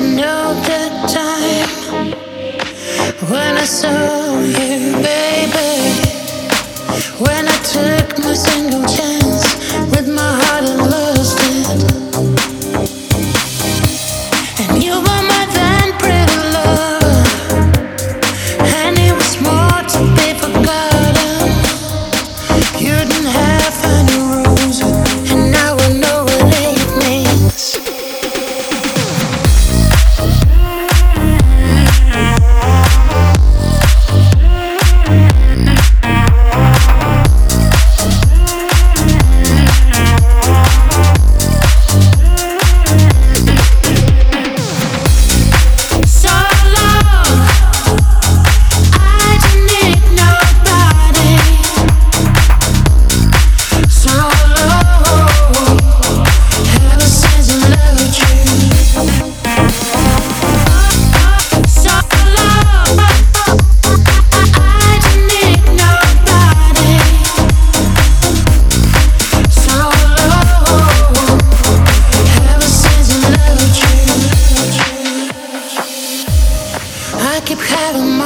know time when I saw you, baby. Away.